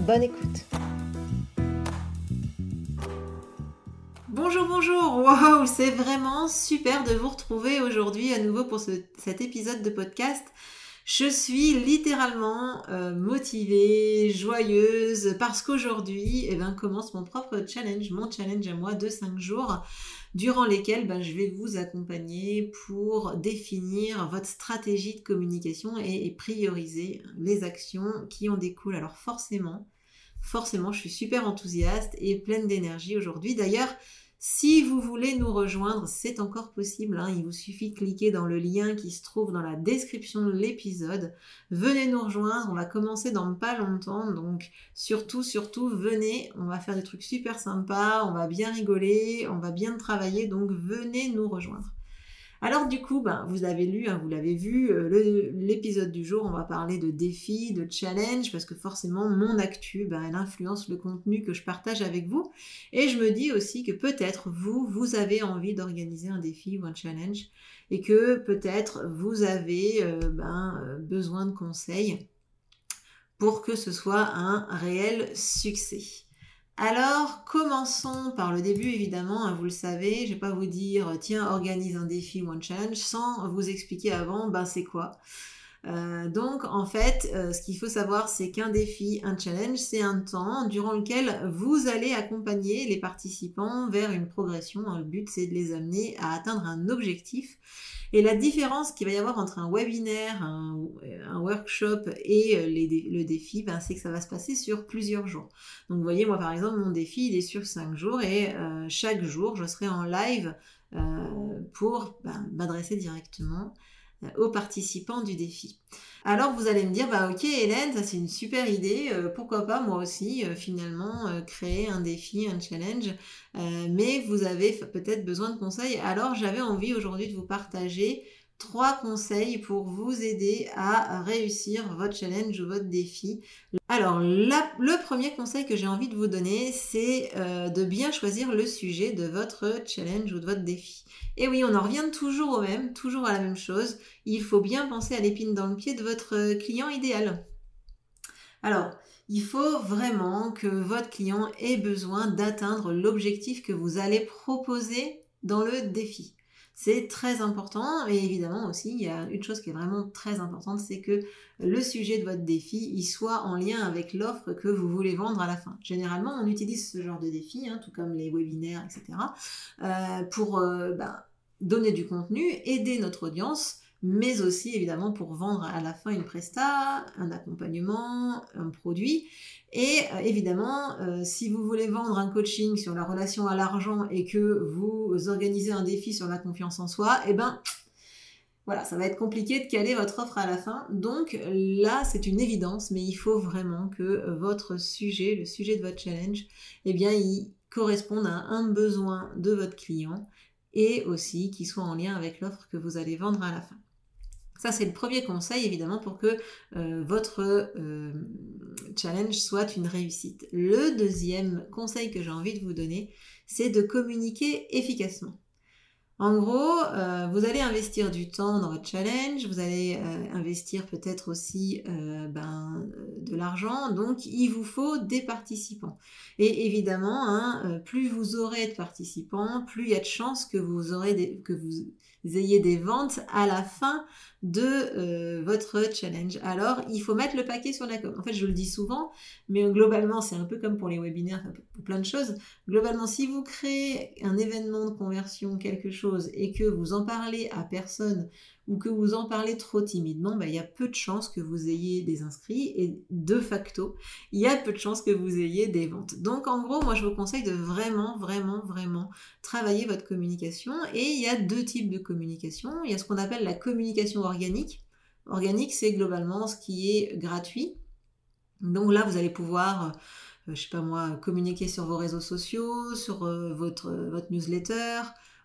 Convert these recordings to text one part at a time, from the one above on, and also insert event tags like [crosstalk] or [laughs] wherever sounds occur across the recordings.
Bonne écoute. Bonjour, bonjour, waouh, c'est vraiment super de vous retrouver aujourd'hui à nouveau pour cet épisode de podcast. Je suis littéralement euh, motivée, joyeuse, parce qu'aujourd'hui, eh ben, commence mon propre challenge, mon challenge à moi de 5 jours, durant lesquels ben, je vais vous accompagner pour définir votre stratégie de communication et prioriser les actions qui en découlent. Alors forcément, forcément, je suis super enthousiaste et pleine d'énergie aujourd'hui. D'ailleurs, si vous voulez nous rejoindre, c'est encore possible. Hein. Il vous suffit de cliquer dans le lien qui se trouve dans la description de l'épisode. Venez nous rejoindre. On va commencer dans pas longtemps. Donc surtout, surtout, venez. On va faire des trucs super sympas. On va bien rigoler. On va bien travailler. Donc venez nous rejoindre. Alors du coup, ben, vous avez lu, hein, vous l'avez vu, euh, l'épisode du jour, on va parler de défis, de challenge, parce que forcément, mon actu, ben, elle influence le contenu que je partage avec vous. Et je me dis aussi que peut-être vous, vous avez envie d'organiser un défi ou un challenge, et que peut-être vous avez euh, ben, euh, besoin de conseils pour que ce soit un réel succès. Alors, commençons par le début, évidemment, hein, vous le savez, je vais pas vous dire, tiens, organise un défi un challenge, sans vous expliquer avant, ben c'est quoi. Euh, donc, en fait, euh, ce qu'il faut savoir, c'est qu'un défi, un challenge, c'est un temps durant lequel vous allez accompagner les participants vers une progression. Le but, c'est de les amener à atteindre un objectif et la différence qu'il va y avoir entre un webinaire, un, workshop et euh, le défi, ben, c'est que ça va se passer sur plusieurs jours. Donc vous voyez, moi par exemple, mon défi, il est sur 5 jours et chaque jour, je serai en live pour ben, m'adresser directement aux participants du défi. Alors vous allez me dire, bah ok Hélène, ça c'est une super idée, euh, pourquoi pas moi aussi euh, finalement euh, créer un défi, un challenge, mais vous avez peut-être besoin de conseils. Alors j'avais envie aujourd'hui de vous partager trois conseils pour vous aider à réussir votre challenge ou votre défi. Alors, le premier conseil que j'ai envie de vous donner, c'est de bien choisir le sujet de votre challenge ou de votre défi. Et oui, on en revient toujours au même, toujours à la même chose. Il faut bien penser à l'épine dans le pied de votre client idéal. Alors, il faut vraiment que votre client ait besoin d'atteindre l'objectif que vous allez proposer dans le défi. C'est très important et évidemment aussi, il y a une chose qui est vraiment très importante, c'est que le sujet de votre défi, il soit en lien avec l'offre que vous voulez vendre à la fin. Généralement, on utilise ce genre de défi, hein, tout comme les webinaires, etc., euh, pour euh, ben, donner du contenu, aider notre audience mais aussi évidemment pour vendre à la fin une presta, un accompagnement, un produit. Et euh, évidemment, euh, si vous voulez vendre un coaching sur la relation à l'argent et que vous organisez un défi sur la confiance en soi, eh ben voilà, ça va être compliqué de caler votre offre à la fin. Donc là, c'est une évidence, mais il faut vraiment que votre sujet, le sujet de votre challenge, eh bien, il corresponde à un besoin de votre client et aussi qu'il soit en lien avec l'offre que vous allez vendre à la fin. Ça, c'est le premier conseil, évidemment, pour que euh, votre euh, challenge soit une réussite. Le deuxième conseil que j'ai envie de vous donner, c'est de communiquer efficacement. En gros, euh, vous allez investir du temps dans votre challenge, vous allez investir peut-être aussi ben, de l'argent, donc il vous faut des participants. Et évidemment, hein, plus vous aurez de participants, plus il y a de chances que vous que vous ayez des ventes à la fin de euh, votre challenge. Alors, il faut mettre le paquet sur la com. En fait, je le dis souvent, mais globalement, c'est un peu comme pour les webinaires, pour plein de choses. Globalement, si vous créez un événement de conversion, quelque chose, et que vous en parlez à personne ou que vous en parlez trop timidement, ben, il y a peu de chances que vous ayez des inscrits et de facto, il y a peu de chances que vous ayez des ventes. Donc en gros, moi je vous conseille de vraiment, vraiment, vraiment travailler votre communication et il y a deux types de communication. Il y a ce qu'on appelle la communication organique. Organique, c'est globalement ce qui est gratuit. Donc là, vous allez pouvoir je sais pas moi, communiquer sur vos réseaux sociaux, sur votre, votre newsletter,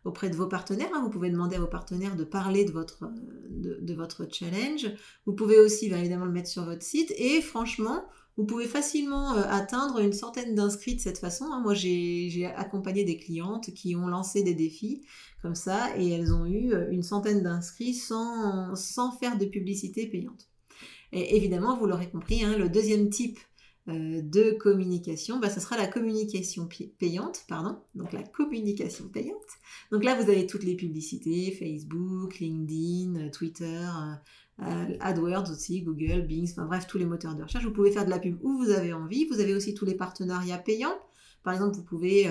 auprès de vos partenaires. Hein. Vous pouvez demander à vos partenaires de parler de votre, de, votre challenge. Vous pouvez aussi bien évidemment le mettre sur votre site. Et franchement, vous pouvez facilement euh, atteindre une centaine d'inscrits de cette façon. Hein. Moi, j'ai accompagné des clientes qui ont lancé des défis comme ça et elles ont eu euh, une centaine d'inscrits sans, sans faire de publicité payante. Et évidemment, vous l'aurez compris, hein, le deuxième type de communication, bah, ce sera la communication payante, pardon, donc la communication payante. Donc là, vous avez toutes les publicités, Facebook, LinkedIn, euh, Twitter, euh, AdWords aussi, Google, Bing, enfin bref, tous les moteurs de recherche. Vous pouvez faire de la pub où vous avez envie. Vous avez aussi tous les partenariats payants. Par exemple, vous pouvez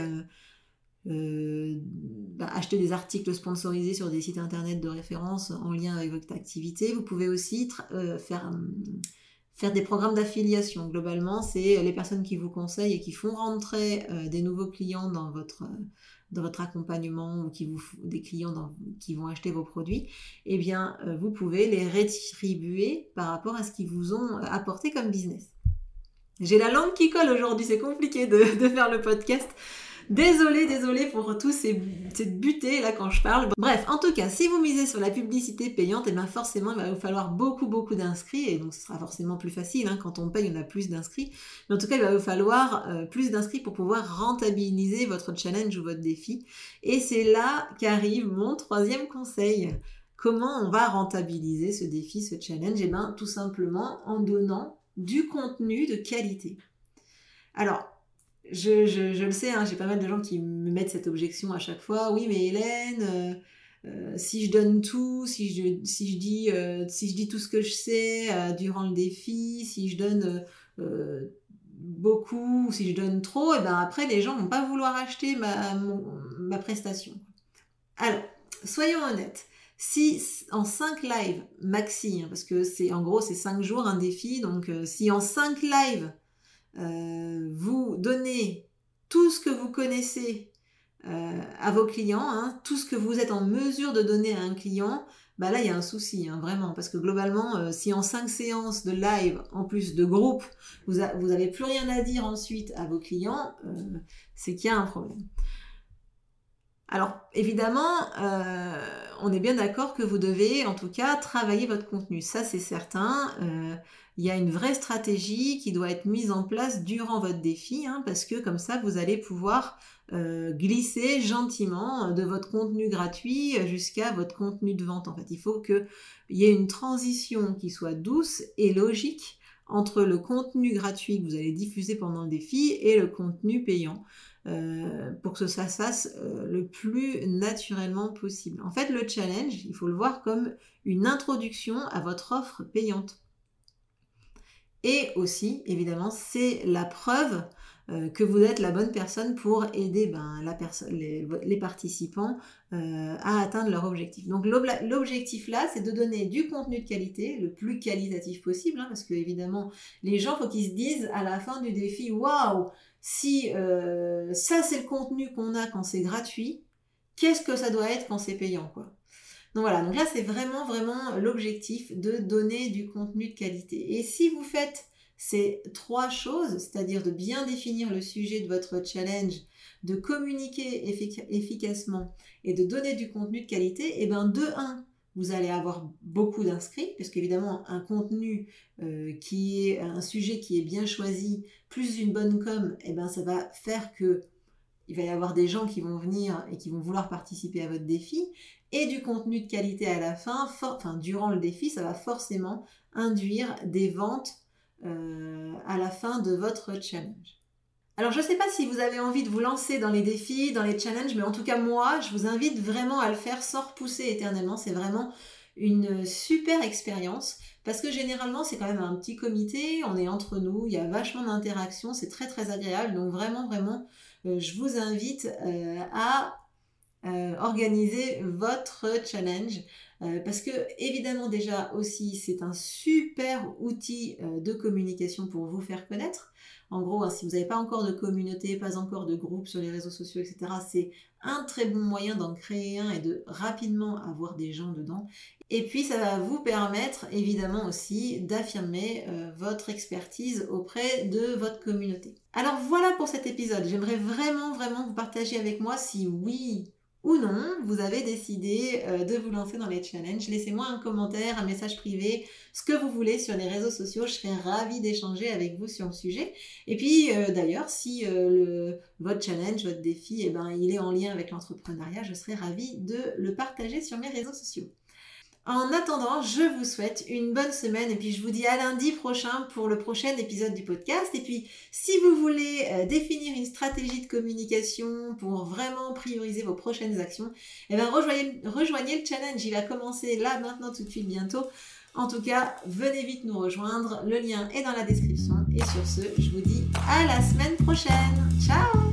bah, acheter des articles sponsorisés sur des sites internet de référence en lien avec votre activité. Vous pouvez aussi faire hum, faire des programmes d'affiliation. Globalement, c'est les personnes qui vous conseillent et qui font rentrer euh, des nouveaux clients dans votre, votre accompagnement ou qui des clients qui vont acheter vos produits. Eh bien, euh, vous pouvez les rétribuer par rapport à ce qu'ils vous ont apporté comme business. J'ai la langue qui colle aujourd'hui, c'est compliqué de [laughs] faire le podcast. Désolée, désolée pour tous ces, butée là quand je parle. Bref, en tout cas, si vous misez sur la publicité payante, et eh bien forcément, il va vous falloir beaucoup, beaucoup d'inscrits, et donc ce sera forcément plus facile. Hein. quand on paye, on a plus d'inscrits. Mais en tout cas, il va vous falloir euh, plus d'inscrits pour pouvoir rentabiliser votre challenge ou votre défi. Et c'est là qu'arrive mon troisième conseil. Comment on va rentabiliser ce défi, ce challenge? Eh bien, tout simplement en donnant du contenu de qualité. Alors, je, le sais, hein, j'ai pas mal de gens qui me mettent cette objection à chaque fois. Oui, mais Hélène, euh, euh, si je donne tout, si je, si, je dis, euh, si je dis tout ce que je sais durant le défi, si je donne beaucoup, si je donne trop, et eh ben après les gens vont pas vouloir acheter ma, ma prestation. Alors, soyons honnêtes. Si en 5 lives maxi, hein, parce que c'est en gros c'est 5 jours un défi, donc si en 5 lives euh, vous donnez tout ce que vous connaissez euh, à vos clients, hein, tout ce que vous êtes en mesure de donner à un client, bah là il y a un souci, hein, vraiment, parce que globalement, euh, si en cinq séances de live, en plus de groupe, vous, n'avez plus rien à dire ensuite à vos clients, c'est qu'il y a un problème. Alors évidemment, on est bien d'accord que vous devez en tout cas travailler votre contenu, ça c'est certain il y a une vraie stratégie qui doit être mise en place durant votre défi, hein, parce que comme ça, vous allez pouvoir euh, glisser gentiment de votre contenu gratuit jusqu'à votre contenu de vente. En fait, il faut qu'il y ait une transition qui soit douce et logique entre le contenu gratuit que vous allez diffuser pendant le défi et le contenu payant. Euh, pour que ça se fasse euh, le plus naturellement possible. En fait, le challenge, il faut le voir comme une introduction à votre offre payante. Et aussi, évidemment, c'est la preuve euh, que vous êtes la bonne personne pour aider ben, les, participants euh, à atteindre leur objectif. Donc l'objectif là, c'est de donner du contenu de qualité, le plus qualitatif possible, hein, parce que évidemment, les gens, faut qu'ils se disent à la fin du défi, waouh, si euh, ça c'est le contenu qu'on a quand c'est gratuit, qu'est-ce que ça doit être quand c'est payant, quoi? Donc voilà, donc là c'est vraiment vraiment l'objectif de donner du contenu de qualité. Et si vous faites ces trois choses, c'est-à-dire de bien définir le sujet de votre challenge, de communiquer efficacement et de donner du contenu de qualité, et eh bien de 1, vous allez avoir beaucoup d'inscrits, parce qu'évidemment, un contenu euh, qui est un sujet qui est bien choisi, plus une bonne com, et eh ben ça va faire que il va y avoir des gens qui vont venir et qui vont vouloir participer à votre défi et du contenu de qualité à la fin, enfin durant le défi, ça va forcément induire des ventes euh, à la fin de votre challenge. Alors je ne sais pas si vous avez envie de vous lancer dans les défis, dans les challenges, mais en tout cas moi, je vous invite vraiment à le faire sans repousser éternellement. C'est vraiment une super expérience parce que généralement c'est quand même un petit comité, on est entre nous, il y a vachement d'interactions, c'est très très agréable. Donc vraiment vraiment, euh, je vous invite euh, à euh, organiser votre challenge. Euh, parce que évidemment déjà aussi c'est un super outil euh, de communication pour vous faire connaître. En gros, hein, si vous n'avez pas encore de communauté, pas encore de groupe sur les réseaux sociaux, etc., c'est un très bon moyen d'en créer un et de rapidement avoir des gens dedans. Et puis, ça va vous permettre évidemment aussi d'affirmer votre expertise auprès de votre communauté. Alors voilà pour cet épisode. J'aimerais vraiment, vraiment vous partager avec moi si oui ou non, vous avez décidé euh, de vous lancer dans les challenges. Laissez-moi un commentaire, un message privé, ce que vous voulez sur les réseaux sociaux. Je serais ravie d'échanger avec vous sur le sujet. Et puis euh, d'ailleurs, si le, votre challenge, votre défi, eh ben, il est en lien avec l'entrepreneuriat, je serais ravie de le partager sur mes réseaux sociaux. En attendant, je vous souhaite une bonne semaine et puis je vous dis à lundi prochain pour le prochain épisode du podcast. Et puis, si vous voulez euh, définir une stratégie de communication pour vraiment prioriser vos prochaines actions, eh bien, rejoignez, rejoignez le challenge. Il va commencer là, maintenant, tout de suite, bientôt. En tout cas, venez vite nous rejoindre. Le lien est dans la description. Et sur ce, je vous dis à la semaine prochaine. Ciao